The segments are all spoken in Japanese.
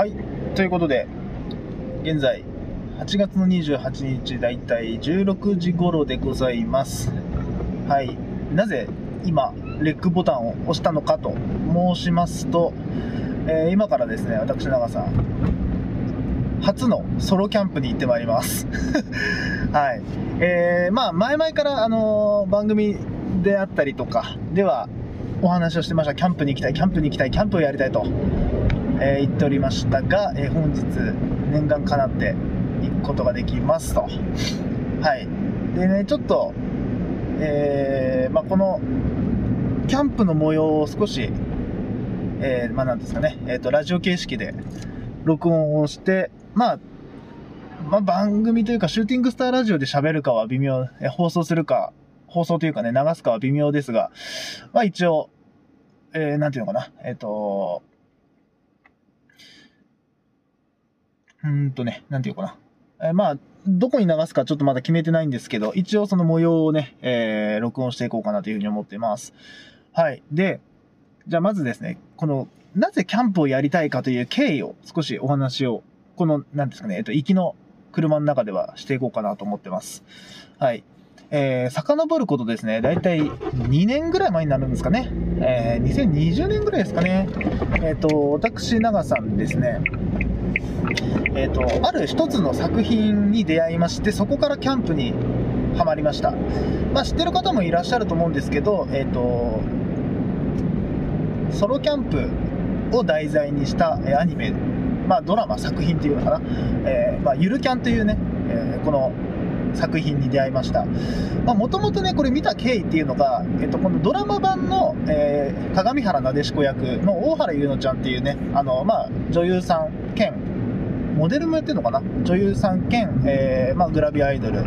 はい。ということで現在8月の28日だいたい16時頃でございます。はい。なぜ今レックボタンを押したのかと申しますと、えー今からですね私長さん初のソロキャンプに行ってまいります。はい。えーまあ前々からあのー番組であったりとかではお話をしてました。キャンプに行きたいキャンプに行きたいキャンプをやりたいと。えー言っておりましたが、えー本日念願かなって行くことができますと。はい。でねちょっとえーまあ、このキャンプの模様を少し、えーまあ、なんですかね、えーとラジオ形式で録音をして、まあ、まあ番組というかシューティングスターラジオで喋るかは微妙、放送するか放送というかね流すかは微妙ですが、まあ、一応、えーなんていうのかな。えっ、とうんとね、なんていうかな。えーまあ、どこに流すかちょっとまだ決めてないんですけど、一応その模様をね、えー録音していこうかなというふうに思っています。はい。で、じゃあまずですね、この、なぜキャンプをやりたいかという経緯を少しお話を、この、なんですかね、えっと、行きの車の中ではしていこうかなと思ってます。はい。えー、遡ることですね、だいたい2年ぐらい前になるんですかね。えー、2020年ぐらいですかね。えっ、と、私、長さんですね、えー、とある一つの作品に出会いましてそこからキャンプにはまりました、まあ、知ってる方もいらっしゃると思うんですけど、えー、とソロキャンプを題材にしたアニメ、まあ、ドラマ作品っていうのかな、えーまあ、ゆるキャンというね、えーこの作品に出会いました。もともとねこれ見た経緯っていうのが、えっとこのドラマ版の、えー鏡原なでしこ役の大原優乃ちゃんっていうねあの、まあ、女優さん兼モデルもやってるのかな？女優さん兼、えーまあ、グラビアアイドル。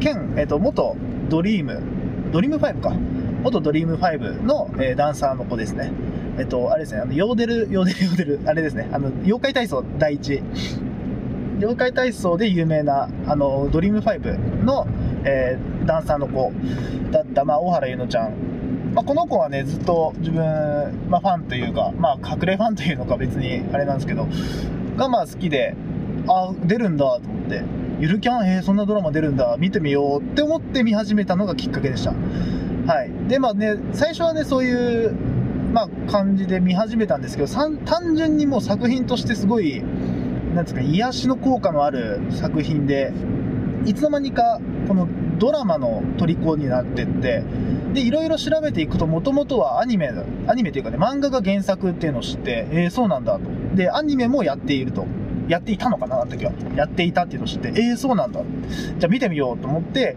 兼、えっと元ドリーム。ドリーム5か。元ドリーム5の、えーダンサーの子ですね。えっとあれですね。あのヨーデルヨーデルヨーデル。あれですね。あの妖怪体操第一。妖怪体操で有名なあのドリーム5の、えーダンサーの子だった、まあ、大原優乃ちゃん、まあ、この子はねずっと自分、まあ、ファンというか、まあ、隠れファンというのか別にあれなんですけどがまあ好きで。あ出るんだと思って。ゆるキャンえそんなドラマ出るんだ。見てみようって思って見始めたのがきっかけでした。はい。でまあね最初はねそういうまあ感じで見始めたんですけどさ単純にもう作品としてすごいなんですか癒しの効果のある作品でいつの間にかこのドラマの虜になってってでいろいろ調べていくともともとはアニメアニメというかね漫画が原作っていうのを知ってえー、そうなんだと。でアニメもやっていると。やっていたのかなあの時は。やっていたっていうのを知ってえー、そうなんだ。じゃあ見てみようと思って、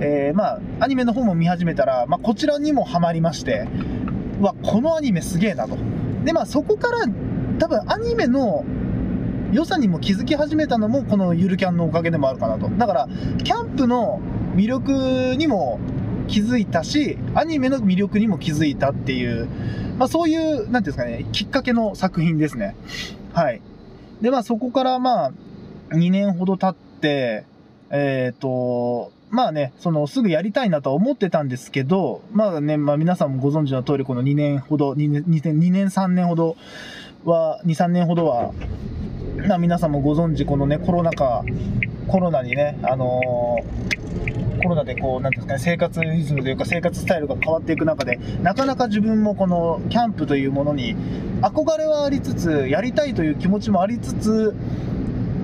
えーまあアニメの方も見始めたら、まあ、こちらにもハマりましてわこのアニメすげえなと。でまあそこから多分アニメの良さにも気づき始めたのもこのゆるキャンのおかげでもあるかなと。だからキャンプの魅力にも気づいたしアニメの魅力にも気づいたっていう、まあ、そういうなんていうんですかねきっかけの作品ですね。はい。でまあそこからまあ2年ほど経ってえっ、とまあね、そのすぐやりたいなとは思ってたんですけど、まあね、まあ皆さんもご存知の通り、この2年ほど、2年、2年、2年3年ほどは、2、3年ほどは、まあ皆さんもご存知、このね、コロナ禍、コロナにね、あのーコロナでこう、なんですかね、生活リズムというか生活スタイルが変わっていく中で、なかなか自分もこのキャンプというものに憧れはありつつ、やりたいという気持ちもありつつ、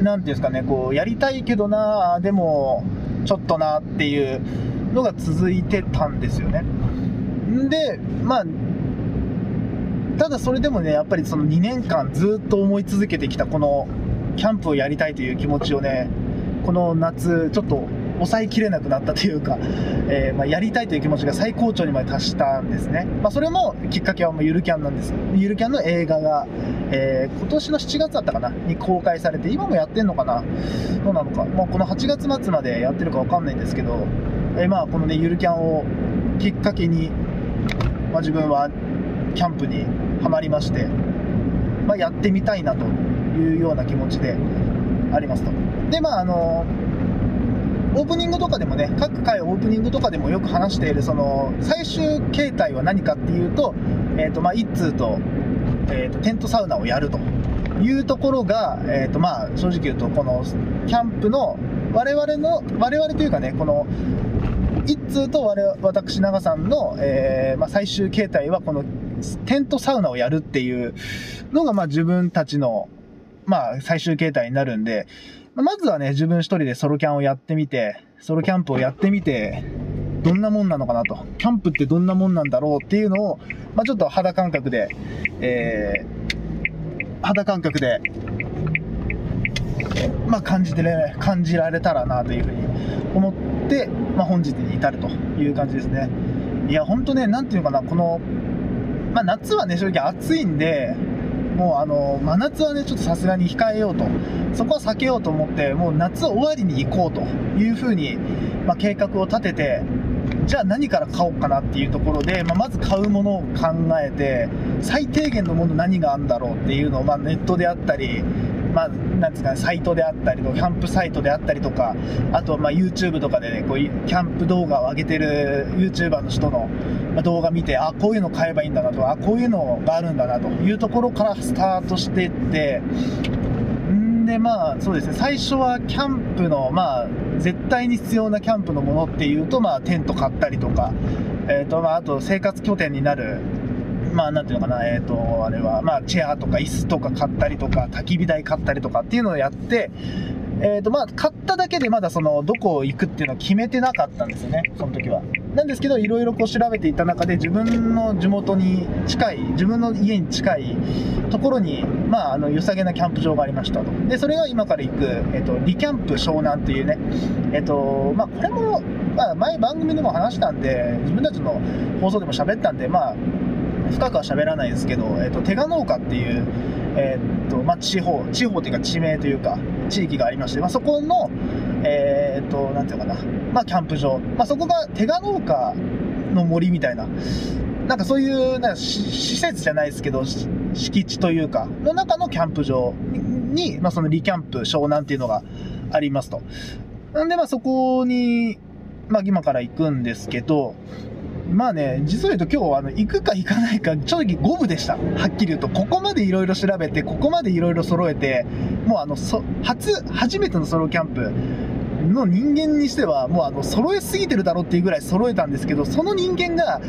なんていうんですかね、こう、やりたいけどな、でも、ちょっとなっていうのが続いてたんですよね。んで、まあ、ただそれでもね、やっぱりその2年間ずっと思い続けてきたこのキャンプをやりたいという気持ちをね、この夏、ちょっと抑えきれなくなったというか、えーまあ、やりたいという気持ちが最高潮にまで達したんですね。まあ、それもきっかけはもうゆるキャンなんです。ゆるキャンの映画が、えー今年の7月だったかなに公開されて、今もやってんのかなどうなのか。まあ、この8月末までやってるかわかんないんですけど、えーまあ、このね、ゆるキャンをきっかけに、まあ、自分はキャンプにはまりまして、まあ、やってみたいなというような気持ちでありますと。で、まあ、あのオープニングとかでもね、各回オープニングとかでもよく話している、その、最終形態は何かっていうと、えっ、と、まあ、一通と、えっ、と、テントサウナをやると。いうところが、えっ、と、まあ、正直言うと、このキャンプの、我々の、我々というかね、この、一通と我私、長さんの、えーまあ、最終形態は、このテントサウナをやるっていうのが、まあ、自分たちの、まあ、最終形態になるんで、まずはね、自分一人でソロキャンをやってみて、ソロキャンプをやってみて、どんなもんなのかなと。キャンプってどんなもんなんだろうっていうのを、まあ、ちょっと肌感覚で、えー、肌感覚で、まあ、感じてね、感じられたらなというふうに思って、まあ、本日に至るという感じですね。いや、ほんとね、なんていうのかな、この、まあ、夏はね、正直暑いんで、もうあの、真夏はね、ちょっとさすがに控えようと、そこは避けようと思って、もう夏終わりに行こうというふうに、まあ、計画を立てて、じゃあ何から買おうかなっていうところで、まあ、まず買うものを考えて、最低限のもの何があるんだろうっていうのを、まあ、ネットであったり、まあ、なんですか、サイトであったりとか、キャンプサイトであったりとか、あとはまあ YouTube とかでね、こうキャンプ動画を上げてる YouTuber の人の動画見て、あ、こういうの買えばいいんだなと、あ、こういうのがあるんだなというところからスタートしていって、んで、まあ、そうですね、最初はキャンプの、まあ、絶対に必要なキャンプのものっていうと、まあ、テント買ったりとか、えっ、ー、と、まあ、あと生活拠点になる、まあ、なんていうのかな、えっ、ー、と、あれは、まあ、チェアとか椅子とか買ったりとか、焚き火台買ったりとかっていうのをやって、えっ、ー、と、まあ、買っただけでまだその、どこ行くっていうのを決めてなかったんですよね、その時は。なんですけど、いろいろこう調べていた中で、自分の地元に近い、自分の家に近いところに、まあ、あの、良さげなキャンプ場がありましたと。で、それが今から行く、えっ、ー、と、リキャンプ湘南というね、えっ、と、まあ、これも、まあ、前番組でも話したんで、自分たちの放送でも喋ったんで、まあ、深くは喋らないですけど、え、ー、と、手賀農家っていう、え、ー、と、まあ、地方、地方というか地名というか、地域がありまして、まあ、そこの、えっ、ー、と、なんていうかな、まあ、キャンプ場、まあ、そこが手賀農家の森みたいな、なんかそういうな施設じゃないですけど、敷地というか、の中のキャンプ場に、まあ、そのリキャンプ湘南っていうのがありますと。んで、まあ、そこに、まあ、今から行くんですけど、まあね、実を言うと今日はあの行くか行かないか正直五分でした。はっきり言うと。ここまでいろいろ調べて、ここまでいろいろ揃えて、もうあの、初、初めてのソロキャンプの人間にしては、もうあの、揃えすぎてるだろうっていうぐらい揃えたんですけど、その人間が、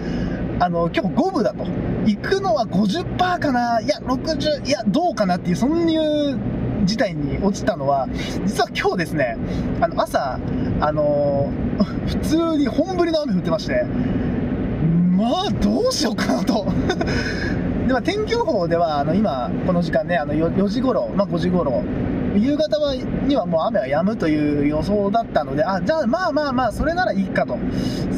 あの、今日五分だと。行くのは50%かないや、60、いや、どうかなっていう、そういう事態に落ちたのは、実は今日ですね、あの、朝、あの 普通に本降りの雨降ってまして、まあどうしようかなと。では天気予報ではあの今この時間ねあの 4, 4時頃、まあ、5時頃夕方はにはもう雨は止むという予想だったのであじゃあまあまあまあそれならいいかと。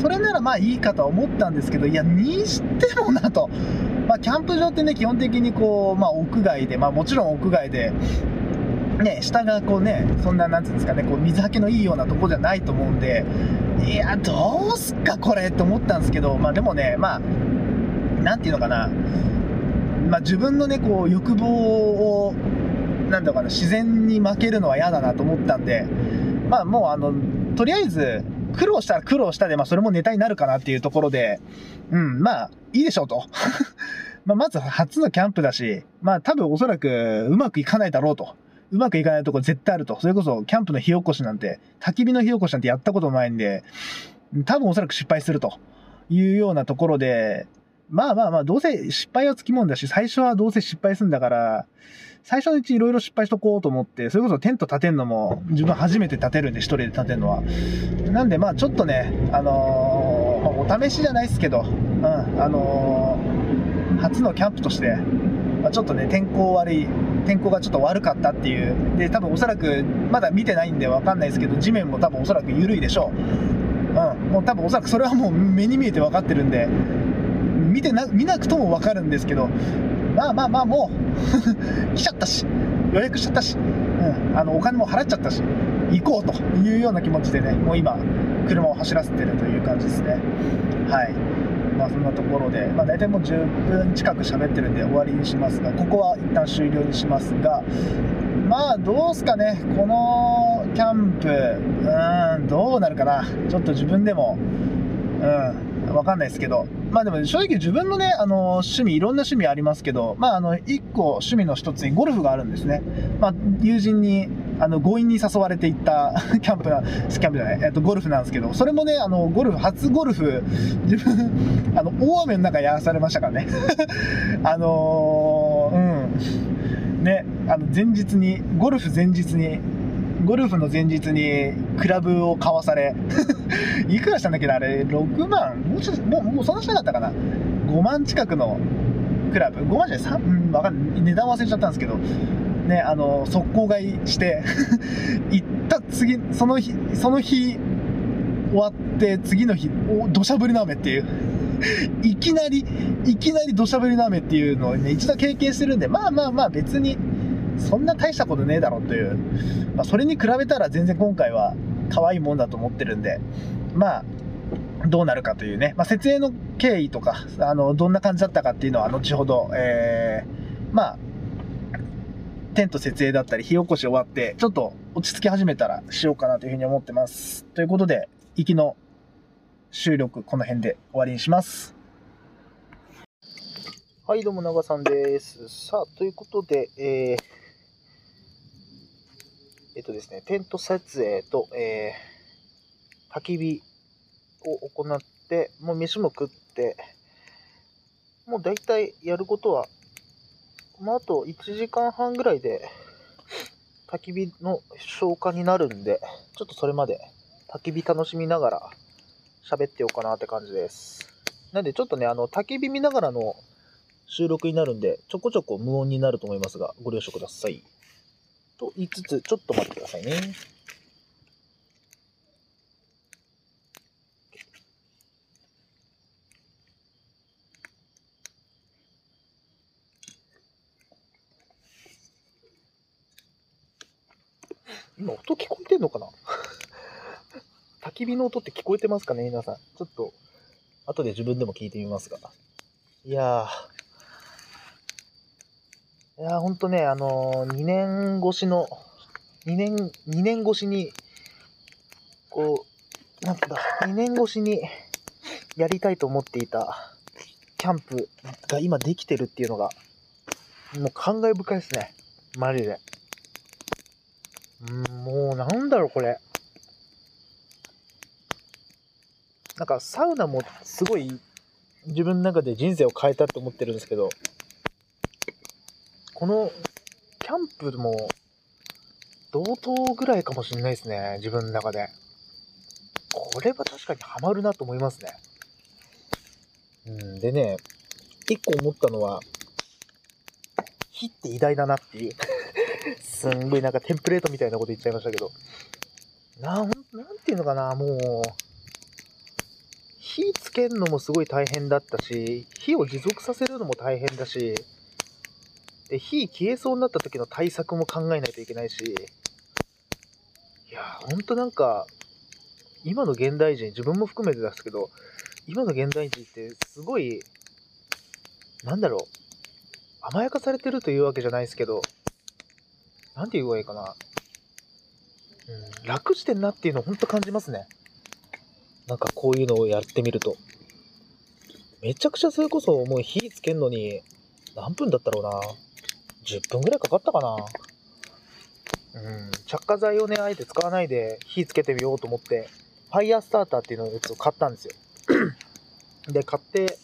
それならまあいいかと思ったんですけどいやにしてもなと、まあ、キャンプ場ってね基本的にこう、まあ、屋外で、まあ、もちろん屋外でね、下がこうね、そんな、なんていうんですかね、こう水はけのいいようなとこじゃないと思うんで、いや、どうすっか、これって思ったんですけど、まあでもね、まあ、なんていうのかな、まあ自分のね、こう、欲望を、なんだろうかな、自然に負けるのは嫌だなと思ったんで、まあもうあの、とりあえず、苦労したら苦労したで、まあそれもネタになるかなっていうところで、うん、まあ、いいでしょうと。まあまず初のキャンプだし、まあ多分おそらくうまくいかないだろうと。うまくいかないとこ絶対あると。それこそ、キャンプの火起こしなんて、焚き火の火起こしなんてやったことないんで、多分おそらく失敗するというようなところで、まあまあまあ、どうせ失敗はつきもんだし、最初はどうせ失敗するんだから、最初のうちいろいろ失敗しとこうと思って、それこそテント立てんのも自分初めて立てるんで、一人で立てるのは。なんでまあちょっとね、あのー、お試しじゃないですけど、うん、あのー、初のキャンプとして、まあ、ちょっとね、天候悪い、天候がちょっと悪かったっていう。で、多分おそらく、まだ見てないんでわかんないですけど、地面も多分おそらく緩いでしょう。うん。もう多分おそらくそれはもう目に見えて分かってるんで、見てな、見なくとも分かるんですけど、まあまあまあもう 来ちゃったし、予約しちゃったし、うん。あの、お金も払っちゃったし、行こうというような気持ちでね、もう今、車を走らせてるという感じですね。はい。まあそんなところで、まあ大体もう10分近く喋ってるんで終わりにしますが、ここは一旦終了にしますが、まあどうすかね、このキャンプ、うん、どうなるかな。ちょっと自分でも、うん、わかんないですけど。まあでも正直自分のね、あの、趣味、いろんな趣味ありますけど、まああの、一個趣味の一つにゴルフがあるんですね。まあ友人に、あの、強引に誘われて行った キャンプな、キャンプじゃない、えっと、ゴルフなんですけど、それもね、あの、ゴルフ、初ゴルフ、自分、あの、大雨の中やらされましたからね。あのー、うん。ね、あの、前日に、ゴルフ前日に、ゴルフの前日にクラブを買わされいくらしたんだっけどあれ6万もうちょっともうもうそんなしなかったかな5万近くのクラブ5万じゃない3、うん、わかんない値段忘れちゃったんですけどねあの速攻買いして 行った次その日その日終わって次の日土砂降りの雨っていう。いきなりいきなり土砂降りの雨っていうのをね一度経験してるんでまあまあまあ別にそんな大したことねえだろうという、まあ、それに比べたら全然今回は可愛いもんだと思ってるんで、まあ、どうなるかというね、まあ、設営の経緯とか、あの、どんな感じだったかっていうのは後ほど、えー、まあ、テント設営だったり、火起こし終わって、ちょっと落ち着き始めたらしようかなというふうに思ってます。ということで、行きの収録、この辺で終わりにします。はい、どうも、長さんです。さあ、ということで、えーえっとですね、テント設営と、えー、焚き火を行って、もう飯も食って、もう大体やることは、まあ、あと1時間半ぐらいで、焚き火の消化になるんで、ちょっとそれまで焚き火楽しみながら喋ってようかなって感じです。なんでちょっとね、あの、焚き火見ながらの収録になるんで、ちょこちょこ無音になると思いますが、ご了承ください。と言いつつ、ちょっと待ってくださいね。今音聞こえてんのかな？焚き火の音って聞こえてますかね？皆さん。ちょっと、後で自分でも聞いてみますが。いやー、いやー、ほんとね、あのー、2年越しの、2年、2年越しに、こう、なんだ、2年越しにやりたいと思っていたキャンプが今できてるっていうのが、もう感慨深いですね。マジで。うん、もうなんだろう、これ。なんかサウナもすごい自分の中で人生を変えたと思ってるんですけど、このキャンプも同等ぐらいかもしれないですね、自分の中で。これは確かにハマるなと思いますね。うん、でね、一個思ったのは、火って偉大だなっていうすんごいなんかテンプレートみたいなこと言っちゃいましたけど。なん、なんていうのかな、もう、火つけるのもすごい大変だったし、火を持続させるのも大変だし、で、火消えそうになった時の対策も考えないといけないし、いや、ほんとなんか、今の現代人、自分も含めてですけど、今の現代人ってすごい、なんだろう、甘やかされてるというわけじゃないですけど、なんて言うばいいかな。うん、楽してんなっていうのをほんと感じますね。なんかこういうのをやってみると。めちゃくちゃそれこそもう火つけんのに何分だったろうな。10分ぐらいかかったかな。うん、着火剤をね、あえて使わないで火つけてみようと思って、ファイヤースターターっていうのを買ったんですよ。で、買って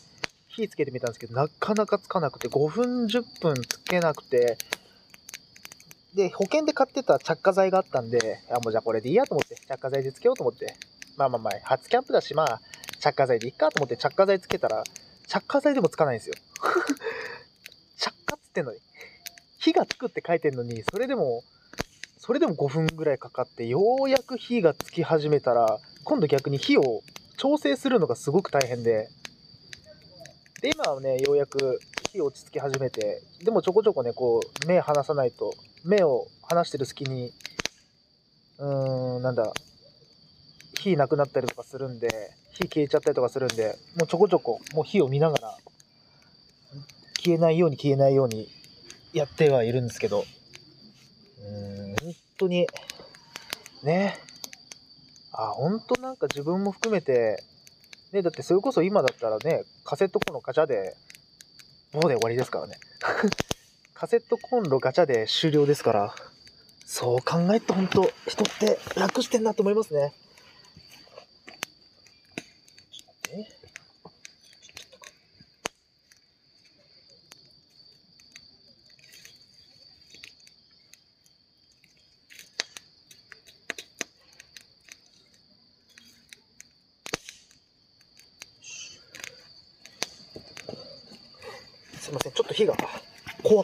火つけてみたんですけど、なかなかつかなくて、5分、10分つけなくて、で、保険で買ってた着火剤があったんで、あ、もうじゃあこれでいいやと思って、着火剤でつけようと思って、まあまあまあ、初キャンプだし、まあ、着火剤でいっかと思って着火剤つけたら、着火剤でもつかないんですよ。着火つってんのに。火がつくって書いてんのに、それでも、それでも5分ぐらいかかって、ようやく火がつき始めたら、今度逆に火を調整するのがすごく大変で、で、今はね、ようやく火落ち着き始めて、でもちょこちょこね、こう、目離さないと、目を離してる隙に、うーん、なんだ、火なくなったりとかするんで、火消えちゃったりとかするんで、もうちょこちょこ、もう火を見ながら、消えないように消えないようにやってはいるんですけど、うーん、本当に、ね、あ、本当なんか自分も含めて、ね、だってそれこそ今だったらね、カセットコンロガチャで、棒で終わりですからね。カセットコンロガチャで終了ですから、そう考えると本当人って楽してんなと思いますね。すいません、ちょっと火が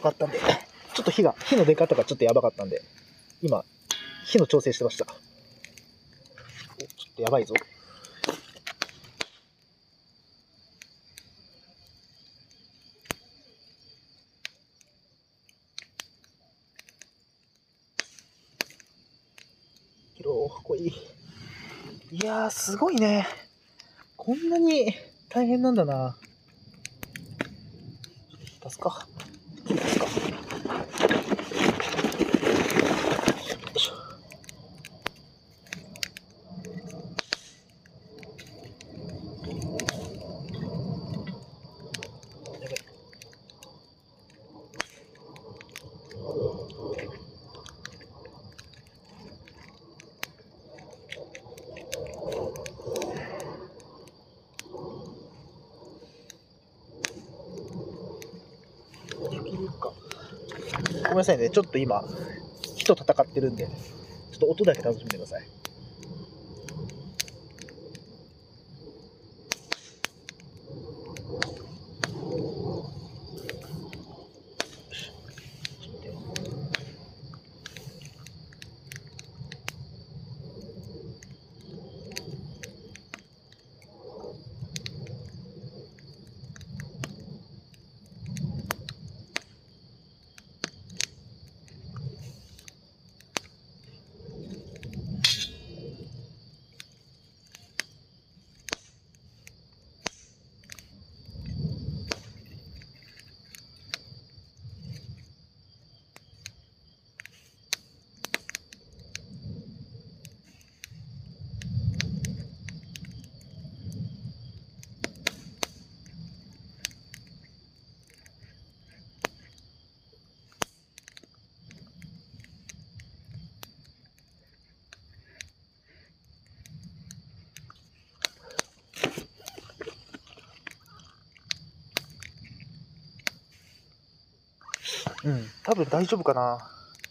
怖かったんで、ちょっと火が、火の出方がちょっとやばかったんで、今、火の調整してました。お、ちょっとやばいぞ。広かこいい。いやー、すごいね。こんなに大変なんだな。めんなさいね。ちょっと今、木と戦ってるんで、ちょっと音だけ楽しんでください。うん、多分大丈夫かな。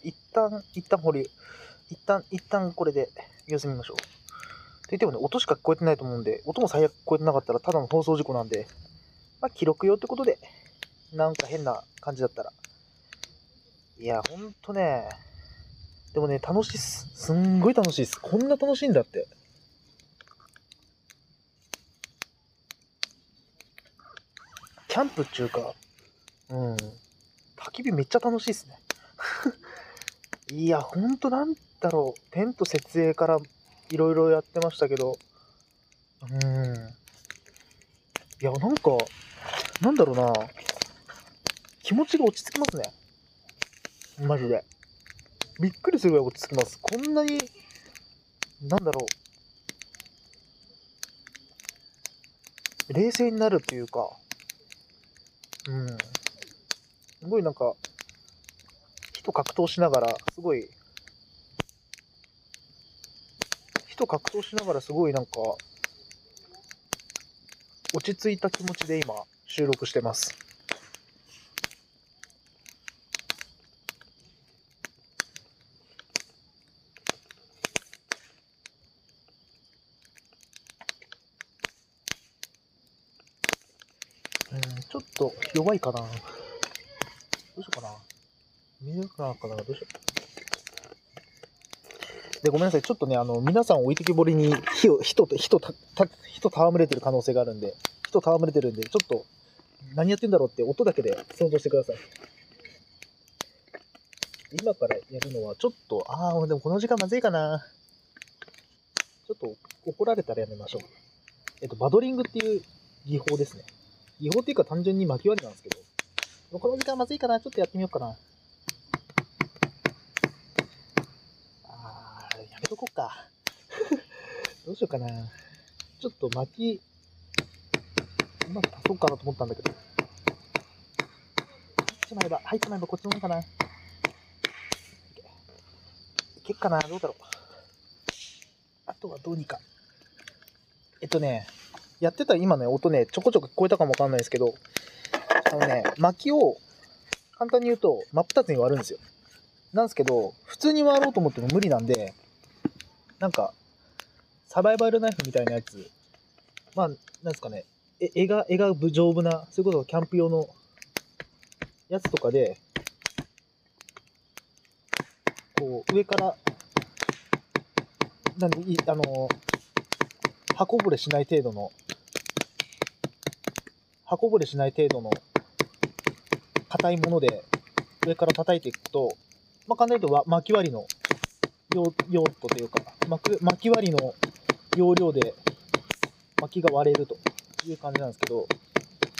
一旦、一旦保留。一旦、一旦これで休みましょう。って言ってもね、音しか聞こえてないと思うんで、音も最悪聞こえてなかったらただの放送事故なんで、まあ、記録用ってことで、なんか変な感じだったら。いや、ほんとね、でもね、楽しいっす。すんごい楽しいっす。こんな楽しいんだって。キャンプっていうか、うん。焚き火めっちゃ楽しいっすね。いや、ほんとなんだろう。テント設営からいろいろやってましたけど、うん。いや、なんか、なんだろうな。気持ちが落ち着きますね。マジで。びっくりするぐらい落ち着きます。こんなに、なんだろう。冷静になるっていうか、うん。すごいなんか、火と格闘しながら、すごい、火と格闘しながらすごいなんか、落ち着いた気持ちで今、収録してます。うん、ちょっと弱いかな。見えるかなかなどうしよう。で、ごめんなさい。ちょっとね、あの、皆さん置いてきぼりに火を、火と、火と、た、火と戯れてる可能性があるんで、火と戯れてるんで、ちょっと、何やってんだろうって音だけで想像してください。今からやるのは、ちょっと、ああ、でもこの時間まずいかな。ちょっと怒られたらやめましょう。えっと、バドリングっていう技法ですね。技法っていうか単純に巻き割りなんですけど、この時間まずいかなちょっとやってみようかな。あー、やめとこうか。どうしようかな。ちょっと巻き、うまく足そうかなと思ったんだけど。入っちまえば、入っちまえばこっちのもんかな。いけっかなどうだろう。あとはどうにか。えっとね、やってた今ね、音ね、ちょこちょこ聞こえたかもわかんないですけど、あのね、薪を、簡単に言うと、真っ二つに割るんですよ。なんですけど、普通に割ろうと思っても無理なんで、なんか、サバイバルナイフみたいなやつ、まあ、なんですかね、え絵が、絵が丈夫な、そういうことキャンプ用のやつとかで、こう、上から、なんで、いあの、刃こぼれしない程度の、刃こぼれしない程度の硬いもので上から叩いていくと、まあ、簡単に言うと巻き割りの用用途というか、巻巻き割りの要領で巻きが割れるという感じなんですけど、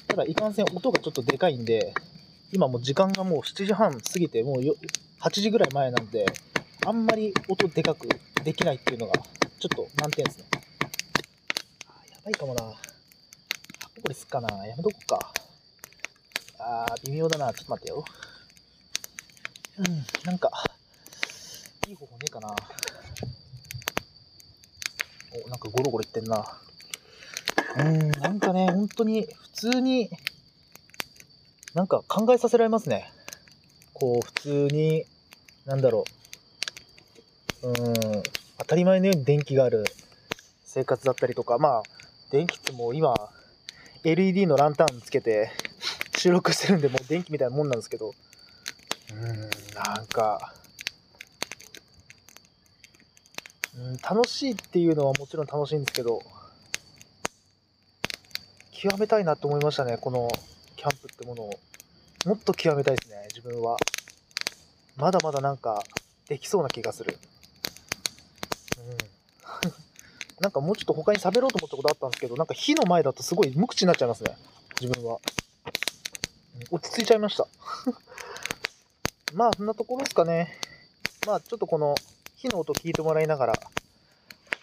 ただいかんせん音がちょっとでかいんで、今もう時間がもう7時半過ぎて、もう8時ぐらい前なんで、あんまり音でかくできないっていうのが、ちょっと難点ですね。あやばいかもな。これすっかな。やめとこっか。あー、微妙だな。ちょっと待ってよ。うん、なんか、いい方法ねえかな。かゴロゴロいってんな。うん、なんかね、本当に、普通に、なんか考えさせられますね。こう、普通に、なんだろう。うん、当たり前のように電気がある生活だったりとか、まあ、電気ってもう今、LED のランタンつけて収録してるんで、もう電気みたいなもんなんですけど、うん、なんか、楽しいっていうのはもちろん楽しいんですけど、極めたいなと思いましたね、このキャンプってものを。もっと極めたいですね、自分は。まだまだなんか、できそうな気がする。うん。なんかもうちょっと他に喋ろうと思ったことあったんですけど、なんか火の前だとすごい無口になっちゃいますね、自分は。落ち着いちゃいました。まあ、そんなところですかね。まあ、ちょっとこの火の音聞いてもらいながら、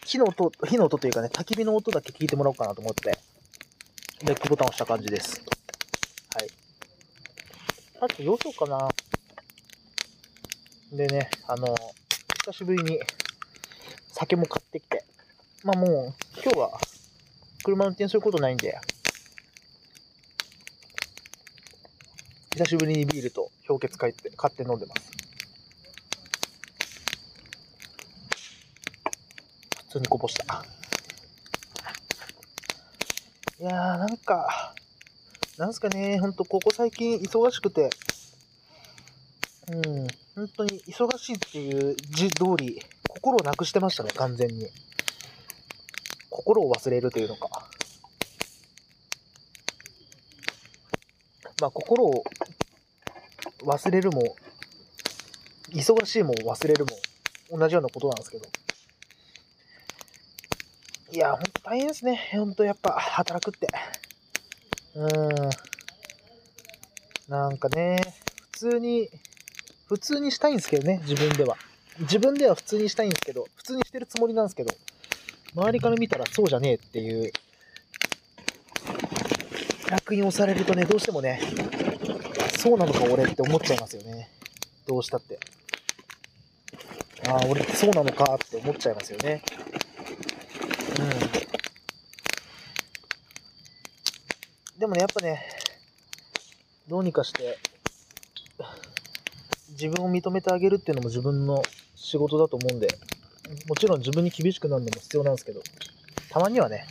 火の音、火の音というかね、焚き火の音だけ聞いてもらおうかなと思って、レックボタンを押した感じです。はい。あと、どうしようかな。でね、あの、久しぶりに酒も買ってきて、まあもう、今日は車運転することないんで、久しぶりにビールと氷結買って買って飲んでます。通にこぼした。いやー、なんか、なんすかね、ほんとここ最近忙しくて、うん、本当に忙しいっていう字通り、心をなくしてましたね、完全に。心を忘れるというのか。まあ、心を忘れるも、忙しいも忘れるも同じようなことなんですけど。いや、ほんと大変ですね。ほんとやっぱ働くって。うーん。なんかね、普通に、普通にしたいんですけどね、自分では。自分では普通にしたいんですけど、普通にしてるつもりなんですけど、周りから見たらそうじゃねえっていう、楽に押されるとね、どうしてもね、そうなのか俺って思っちゃいますよね。どうしたって。ああ、俺ってそうなのかって思っちゃいますよね。うん。でもね、やっぱね、どうにかして、自分を認めてあげるっていうのも自分の仕事だと思うんで、もちろん自分に厳しくなるのも必要なんですけど、たまにはね、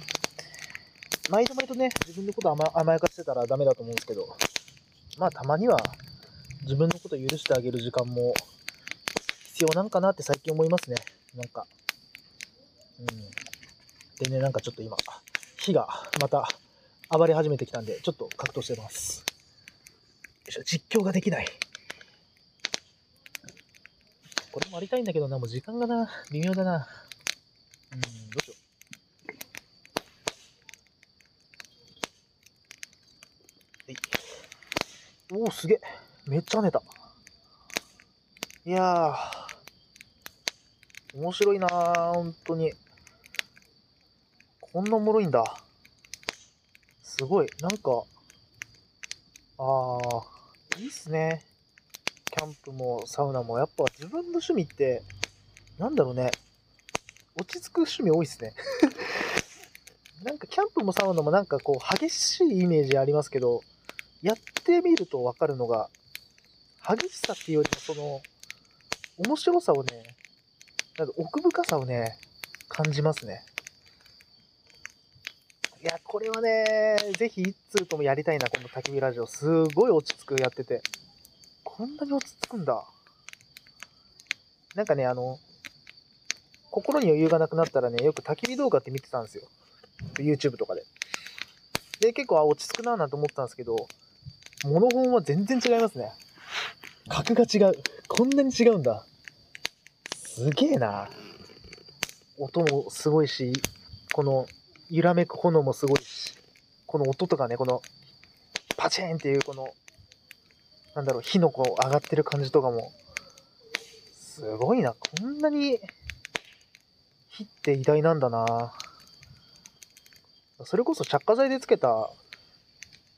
毎度毎度ね、自分のこと甘甘やかしてたらダメだと思うんですけど、まあたまには自分のこと許してあげる時間も必要なんかなって最近思いますね。なんか。うん。でね、なんかちょっと今、火がまた暴れ始めてきたんで、ちょっと格闘してます。よいしょ、実況ができない。これもありたいんだけどな、もう時間がな、微妙だな。うん、どうしよう。おお、すげえ。めっちゃ跳ねた。いやー、面白いなー、本当に。こんなおもろいんだ。すごい、なんか、ああ、いいっすね。キャンプもサウナも、やっぱ自分の趣味って、なんだろうね、落ち着く趣味多いっすね。なんかキャンプもサウナもなんかこう激しいイメージありますけど、やってみるとわかるのが、激しさっていうよりもその、面白さをね、なんか奥深さをね、感じますね。いや、これはね、ぜひ一通ともやりたいな、この焚き火ラジオ。すごい落ち着くやってて。こんなに落ち着くんだ。なんかね、あの、心に余裕がなくなったらね、よく焚き火動画って見てたんですよ。YouTube とかで。で、結構、あ、落ち着くなぁなんて思ったんですけど、モノホンは全然違いますね。格が違う。こんなに違うんだ。すげえな。音もすごいし、この揺らめく炎もすごいし、この音とかね、このパチンっていうこの、なんだろう、火のこう上がってる感じとかも、すごいな。こんなに火って偉大なんだな。それこそ着火剤でつけた、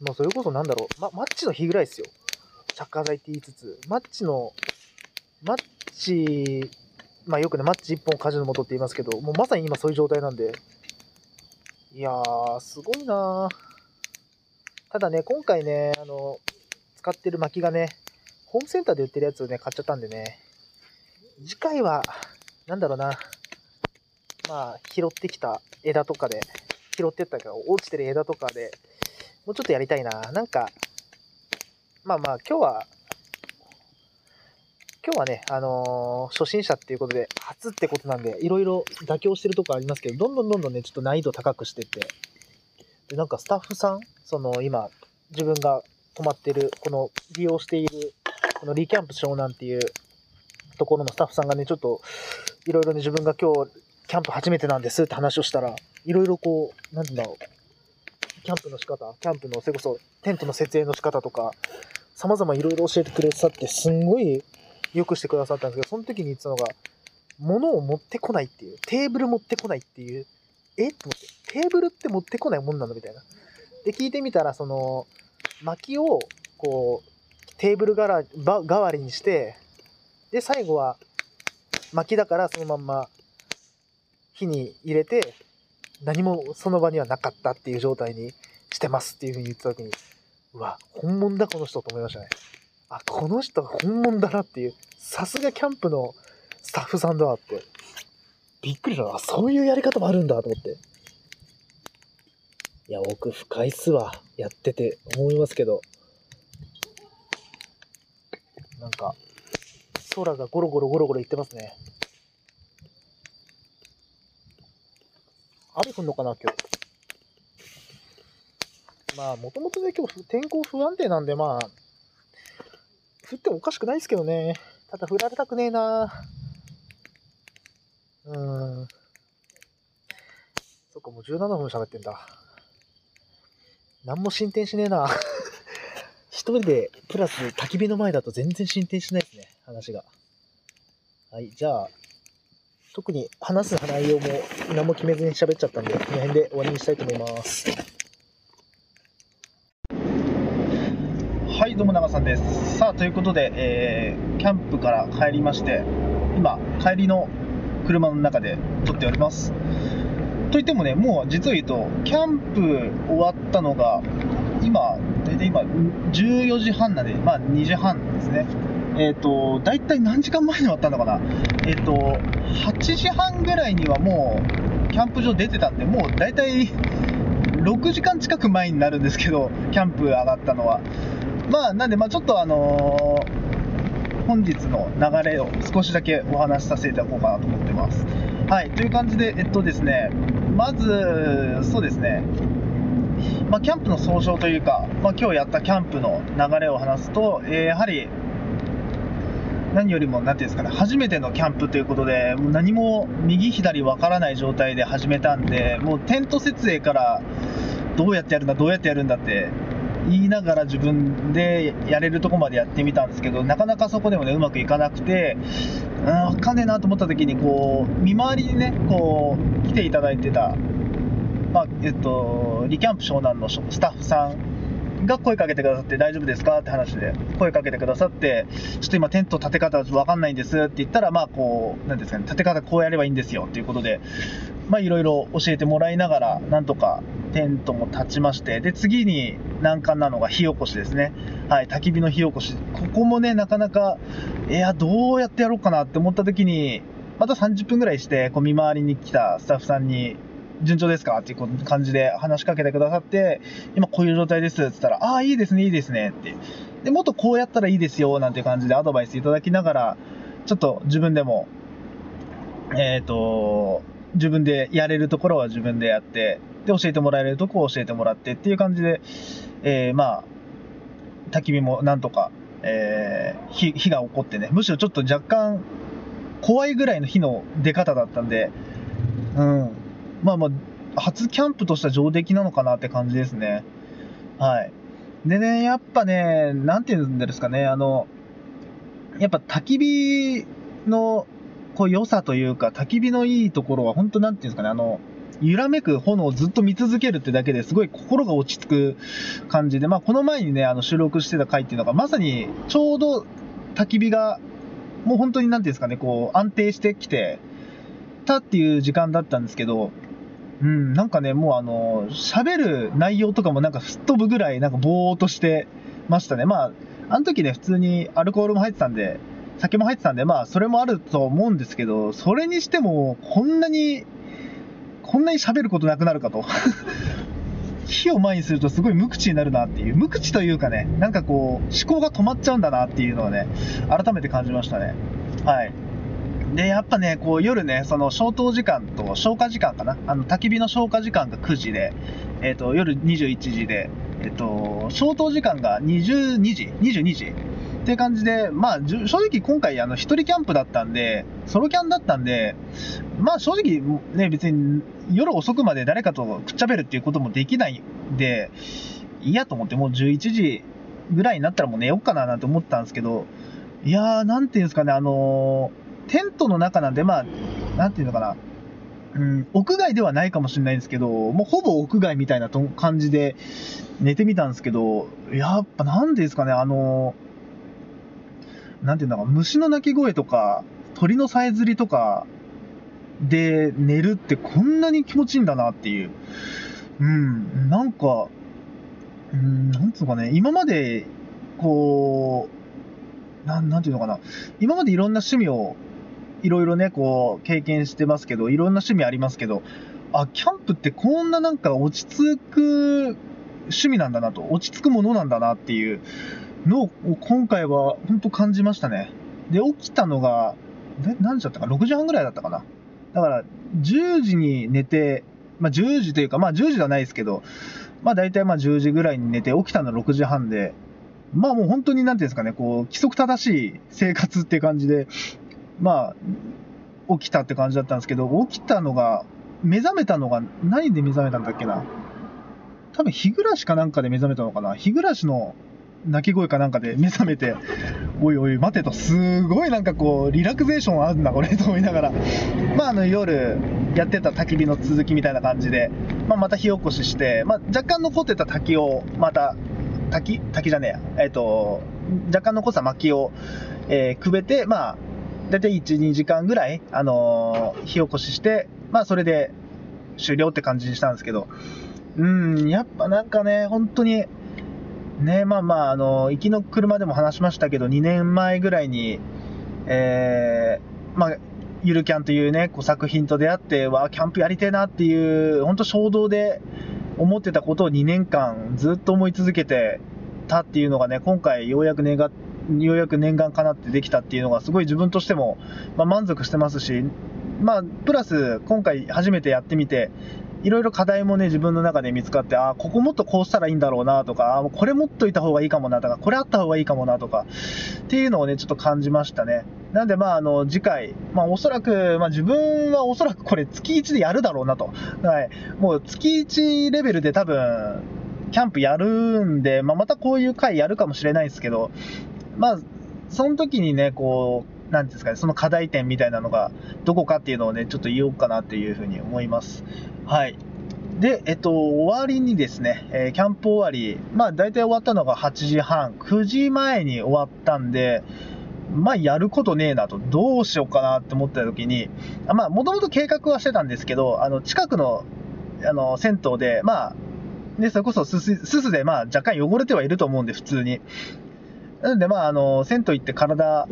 まあそれこそなんだろう、ま、マッチの火ぐらいですよ。着火剤って言いつつ、マッチの、マッチ、まあよくね、マッチ1本火事の元って言いますけど、もうまさに今そういう状態なんで、いやー、すごいな。ただね、今回ね、あの、使ってる薪がね、ホームセンターで売ってるやつをね、買っちゃったんでね、次回は、なんだろうな、まあ、拾ってきた枝とかで、拾ってったか落ちてる枝とかでもうちょっとやりたいな。なんか、まあまあ、今日は、今日はね、あのー、初心者っていうことで、初ってことなんで、いろいろ妥協してるとこありますけど、どんどんどんどんね、ちょっと難易度高くしてって、で、なんかスタッフさん、その今、自分が泊まってる、この利用している、このリキャンプ湘南っていうところのスタッフさんがね、ちょっと、いろいろね、自分が今日、キャンプ初めてなんですって話をしたら、いろいろこう、なんだろう、キャンプの仕方、キャンプの、それこそテントの設営の仕方とか、様々いろいろ教えてくれさって、すんごい良くしてくださったんですけど、その時に言ってたのが、物を持ってこないっていう、テーブル持ってこないっていう、え？と思って、テーブルって持ってこないもんなのみたいな。で、聞いてみたら、その、薪を、こう、テーブルがら代わりにして、で、最後は、薪だからそのまんま火に入れて、何もその場にはなかったっていう状態にしてますっていうふうに言った時に、うわ、本物だこの人と思いましたね。あ、この人本物だなっていう、さすがキャンプのスタッフさんだって。びっくりしたな。そういうやり方もあるんだと思って。いや、奥深いっすわ。やってて思いますけど。なんか、空がゴロゴロゴロゴロいってますね。雨降んのかな、今日？まあ、もともとね、今日天候不安定なんで、まあ、降ってもおかしくないですけどね。ただ降られたくねえなうーん。そっか、もう17分喋ってんだ。何も進展しねえな一人で、プラス焚き火の前だと全然進展しないですね、話が。はい、じゃあ、特に話す内容も何も決めずに喋っちゃったんで、この辺で終わりにしたいと思います。はい、どうも長さんです。さあ、ということで、えー、キャンプから帰りまして、今、帰りの車の中で撮っております。といってもね、もう実を言うと、キャンプ終わったのが、今、大体今、14時半なんで、まあ2時半ですね。えっ、ー、と、大体何時間前に終わったのかな。えっ、ー、と、8時半ぐらいにはもう、キャンプ場出てたんで、もう大体、6時間近く前になるんですけど、キャンプ上がったのは。まあ、なんで、まあちょっとあのー、本日の流れを少しだけお話しさせていただこうかなと思ってます。はい、という感じで、えっとですね、まず、そうですね、まあ、キャンプの総称というか、まあ、今日やったキャンプの流れを話すと、えー、やはり何よりも、なていうんですかね、初めてのキャンプということで、もう何も右左わからない状態で始めたんで、もうテント設営からどうやってやるんだ、どうやってやるんだって言いながら自分でやれるとこまでやってみたんですけど、なかなかそこでもね、うまくいかなくて、うん、かんねえなと思った時に、こう、見回りにね、こう、来ていただいてたまあ、えっと、リキャンプ湘南のスタッフさんが声かけてくださって大丈夫ですかって話で声かけてくださってちょっと今テント立て方わかんないんですって言ったらまあこうなんですかね立て方こうやればいいんですよっていうことでまあいろいろ教えてもらいながらなんとかテントも立ちましてで次に難関なのが火起こしですねはい焚き火の火起こしここもねなかなかいやどうやってやろうかなって思った時にまた30分ぐらいしてこう見回りに来たスタッフさんに順調ですかっていう感じで話しかけてくださって、今こういう状態ですって言ったら、ああ、いいですね、いいですねって。で、もっとこうやったらいいですよ、なんて感じでアドバイスいただきながら、ちょっと自分でも、えっ、ー、と、自分でやれるところは自分でやって、で、教えてもらえるとこを教えてもらってっていう感じで、えー、まあ、焚き火もなんとか、えー、火火が起こってね、むしろちょっと若干怖いぐらいの火の出方だったんで、うん、まあまあ、初キャンプとしては上出来なのかなって感じですね。はい。でね、やっぱね、なんて言うんですかね、あの、やっぱ焚き火のこう良さというか、焚き火のいいところは、本当なんていうんですかね、あの、揺らめく炎をずっと見続けるってだけですごい心が落ち着く感じで、まあ、この前にね、あの収録してた回っていうのが、まさにちょうど焚き火が、もう本当になんていうんですかね、こう安定してきてたっていう時間だったんですけど、うん、なんかね、もうあの、喋る内容とかもなんか吹っ飛ぶぐらい、なんかぼーっとしてましたね。まあ、あの時ね、普通にアルコールも入ってたんで、酒も入ってたんで、まあ、それもあると思うんですけど、それにしても、こんなに、こんなに喋ることなくなるかと。火を前にするとすごい無口になるなっていう、無口というかね、なんかこう、思考が止まっちゃうんだなっていうのをね、改めて感じましたね。はい。で、やっぱね、こう夜ね、その消灯時間と消火時間かな、あの焚き火の消火時間が9時で、えっ、ー、と、夜21時で、えっ、ー、と、消灯時間が22時、22時っていう感じで、まあ、正直今回、あの、一人キャンプだったんで、ソロキャンだったんで、まあ正直ね、別に夜遅くまで誰かとくっちゃべるっていうこともできないんで、いやと思って、もう11時ぐらいになったらもう寝ようかななんて思ったんですけど、いやー、なんていうんですかね、あのーテントの中なんで、まあ、なんていうのかな、うん、屋外ではないかもしれないんですけど、もうほぼ屋外みたいなと感じで寝てみたんですけど、やっぱなんですかね、あの、なんていうんだろう、虫の鳴き声とか、鳥のさえずりとかで寝るってこんなに気持ちいいんだなっていう。うん、なんか、うん、なんつうかね、今まで、こう、なん、なんていうのかな、今までいろんな趣味をいろいろね、こう、経験してますけど、いろんな趣味ありますけど、あ、キャンプってこんななんか落ち着く趣味なんだなと、落ち着くものなんだなっていうのを今回は本当感じましたね。で、起きたのが、何時だったか ?6 時半ぐらいだったかな？だから、10時に寝て、まあ10時というか、まあ10時ではないですけど、まあ大体まあ10時ぐらいに寝て、起きたの6時半で、まあもう本当になんていうんですかね、こう、規則正しい生活って感じで、まあ、起きたって感じだったんですけど、起きたのが、目覚めたのが、何で目覚めたんだっけな？多分、日暮らしかなんかで目覚めたのかな？日暮らしの鳴き声かなんかで目覚めて、おいおい、待てと、すごいなんかこう、リラクゼーションあるんだ、これ、と思いながら、まあ、あの、夜、やってた焚き火の続きみたいな感じで、まあ、また火起こしして、まあ、若干残ってた滝を、また、滝？滝じゃねえや、えっ、ー、と、若干残った薪を、えー、くべて、まあ、大体1、2時間ぐらい、あのー、火起こしして、まあ、それで終了って感じにしたんですけど、うん、やっぱなんかね、本当に、ね、まあまあ、あの、行きの車でも話しましたけど、2年前ぐらいに、えー、まあ、ゆるキャンというね、こう作品と出会って、わキャンプやりてえなっていう、本当衝動で思ってたことを2年間ずっと思い続けてたっていうのがね、今回ようやく願っ、ようやく念願かなってできたっていうのがすごい自分としても、まあ、満足してますし、まあ、プラス今回初めてやってみて、いろいろ課題もね、自分の中で見つかって、ああ、ここもっとこうしたらいいんだろうなとか、あこれ持っといた方がいいかもなとか、これあった方がいいかもなとか、っていうのをね、ちょっと感じましたね。なんで、まあ、あの、次回、まあ、おそらく、まあ、自分はおそらくこれ月1でやるだろうなと。はい。もう月1レベルで多分、キャンプやるんで、まあ、またこういう回やるかもしれないですけど、まあ、その時にね、こう、なんですかね、その課題点みたいなのがどこかっていうのをね、ちょっと言おうかなっていうふうに思います。はい。で、えっと、終わりにですね、えーキャンプ終わり、まあ大体終わったのが8時半、9時前に終わったんで、まあやることねえなと、どうしようかなって思った時に、まあもともと計画はしてたんですけど、あの、近くの、あの、銭湯で、まあ、で、それこそすす、すすでまあ若干汚れてはいると思うんで、普通に。なのでまあ、あの、銭湯行って体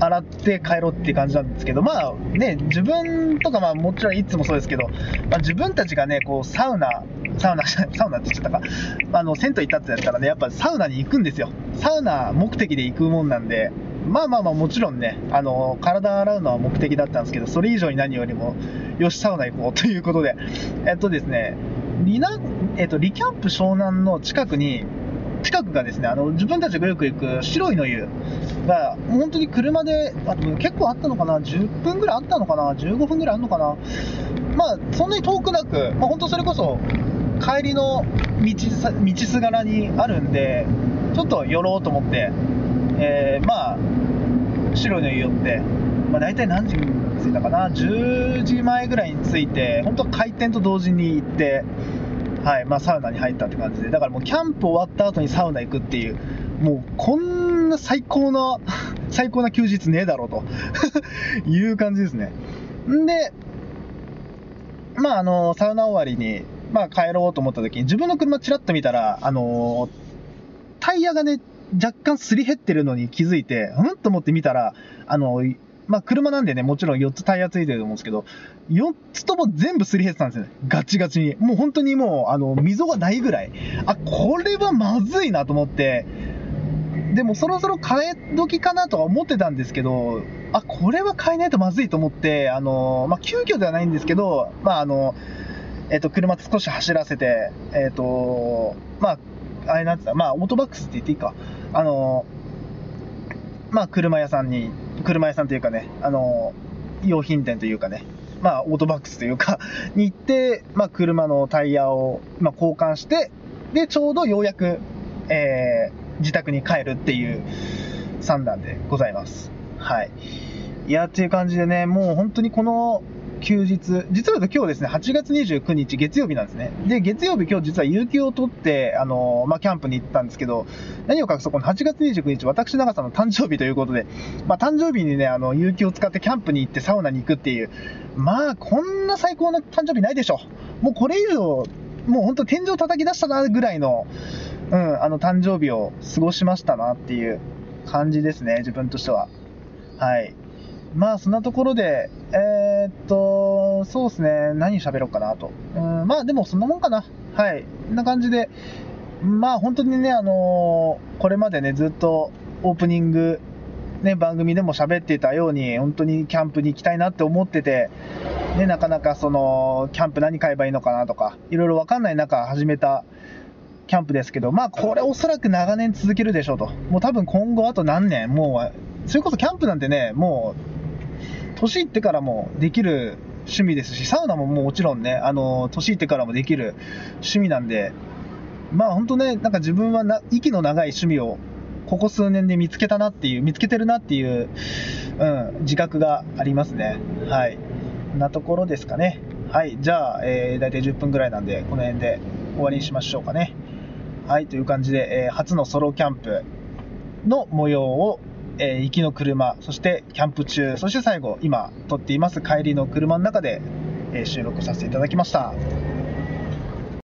洗って帰ろうって感じなんですけど、まあね、自分とか、まあもちろんいつもそうですけど、まあ、自分たちがね、こう、サウナ、サウナ、サウナって言っちゃったか、あの、銭湯行ったってやったらね、やっぱサウナに行くんですよ。サウナ目的で行くもんなんで、まあまあまあもちろんね、あの、体洗うのは目的だったんですけど、それ以上に何よりも、よし、サウナ行こうということで、えっとですね、リナ、えっと、リキャンプ湘南の近くに、近くがですね、あの、自分たちがよく行く白いの湯が、本当に車で、あ結構あったのかな ?10 分ぐらいあったのかな ?15 分ぐらいあるのかなまあ、そんなに遠くなく、まあ、本当それこそ、帰りの道道すがらにあるんで、ちょっと寄ろうと思って、えーまあ、白いの湯寄って、まあ、大体何時に着いたかな、10時前ぐらいに着いて、本当開店と同時に行って、はいまあ、サウナに入ったって感じで、だからもうキャンプ終わった後にサウナ行くっていう、もうこんな最高な、最高な休日ねえだろうと。いう感じですね。んで、まあ、あの、サウナ終わりに、まあ、帰ろうと思った時に、自分の車ちらっと見たら、あの、タイヤがね、若干すり減ってるのに気づいて、うんと思って見たら、あの、まあ、車なんでね、もちろん4つタイヤついてると思うんですけど、4つとも全部すり減ってたんですよね。ガチガチに。もう本当にもう、あの、溝がないぐらい。あ、これはまずいなと思って、でもそろそろ変え時かなとは思ってたんですけど、あ、これは変えないとまずいと思って、あの、まあ、急遽ではないんですけど、まあ、あの、えっと、車少し走らせて、えっと、まあ、あれなんつった、まあ、オートバックスって言っていいか。あの、まあ、車屋さんに、車屋さんというかね、あの、用品店というかね、まあ、オートバックスというか、に行って、まあ、車のタイヤを、まあ、交換して、で、ちょうどようやく、えー自宅に帰るっていう算段でございます。はい。いや、っていう感じでね、もう本当にこの休日、実は今日ですね、8月29日月曜日なんですね。で、月曜日今日実は有給を取って、あの、まあ、キャンプに行ったんですけど、何を隠そう、この8月29日、私長さんの誕生日ということで、まあ、誕生日にね、あの、有給を使ってキャンプに行ってサウナに行くっていう、まあ、こんな最高な誕生日ないでしょ。もうこれ以上、もう本当天井叩き出したなぐらいの、うん、あの、誕生日を過ごしましたなっていう感じですね、自分としては。はい。まあ、そんなところで、えーっと、そうですね、何喋ろうかなと。うん、まあ、でもそんなもんかな。はい。こんな感じで、まあ、本当にね、あのーこれまでね、ずっとオープニング、ね、番組でも喋っていたように、本当にキャンプに行きたいなって思ってて、ね、なかなかその、キャンプ何買えばいいのかなとか、いろいろわかんない中始めたキャンプですけど、まあこれおそらく長年続けるでしょうと。もう多分今後あと何年、もう、それこそキャンプなんてね、もう、年いってからもできる趣味ですし、サウナももうもちろんね、あの、年いってからもできる趣味なんで、まあ本当ね、なんか自分はな息の長い趣味をここ数年で見つけたなっていう、見つけてるなっていう、うん、自覚がありますね。はい。なところですかね。はい。じゃあ、えー、大体10分ぐらいなんで、この辺で終わりにしましょうかね。はい。という感じで、えー初のソロキャンプの模様を、えー行きの車、そしてキャンプ中、そして最後、今撮っています帰りの車の中で、え収録させていただきました。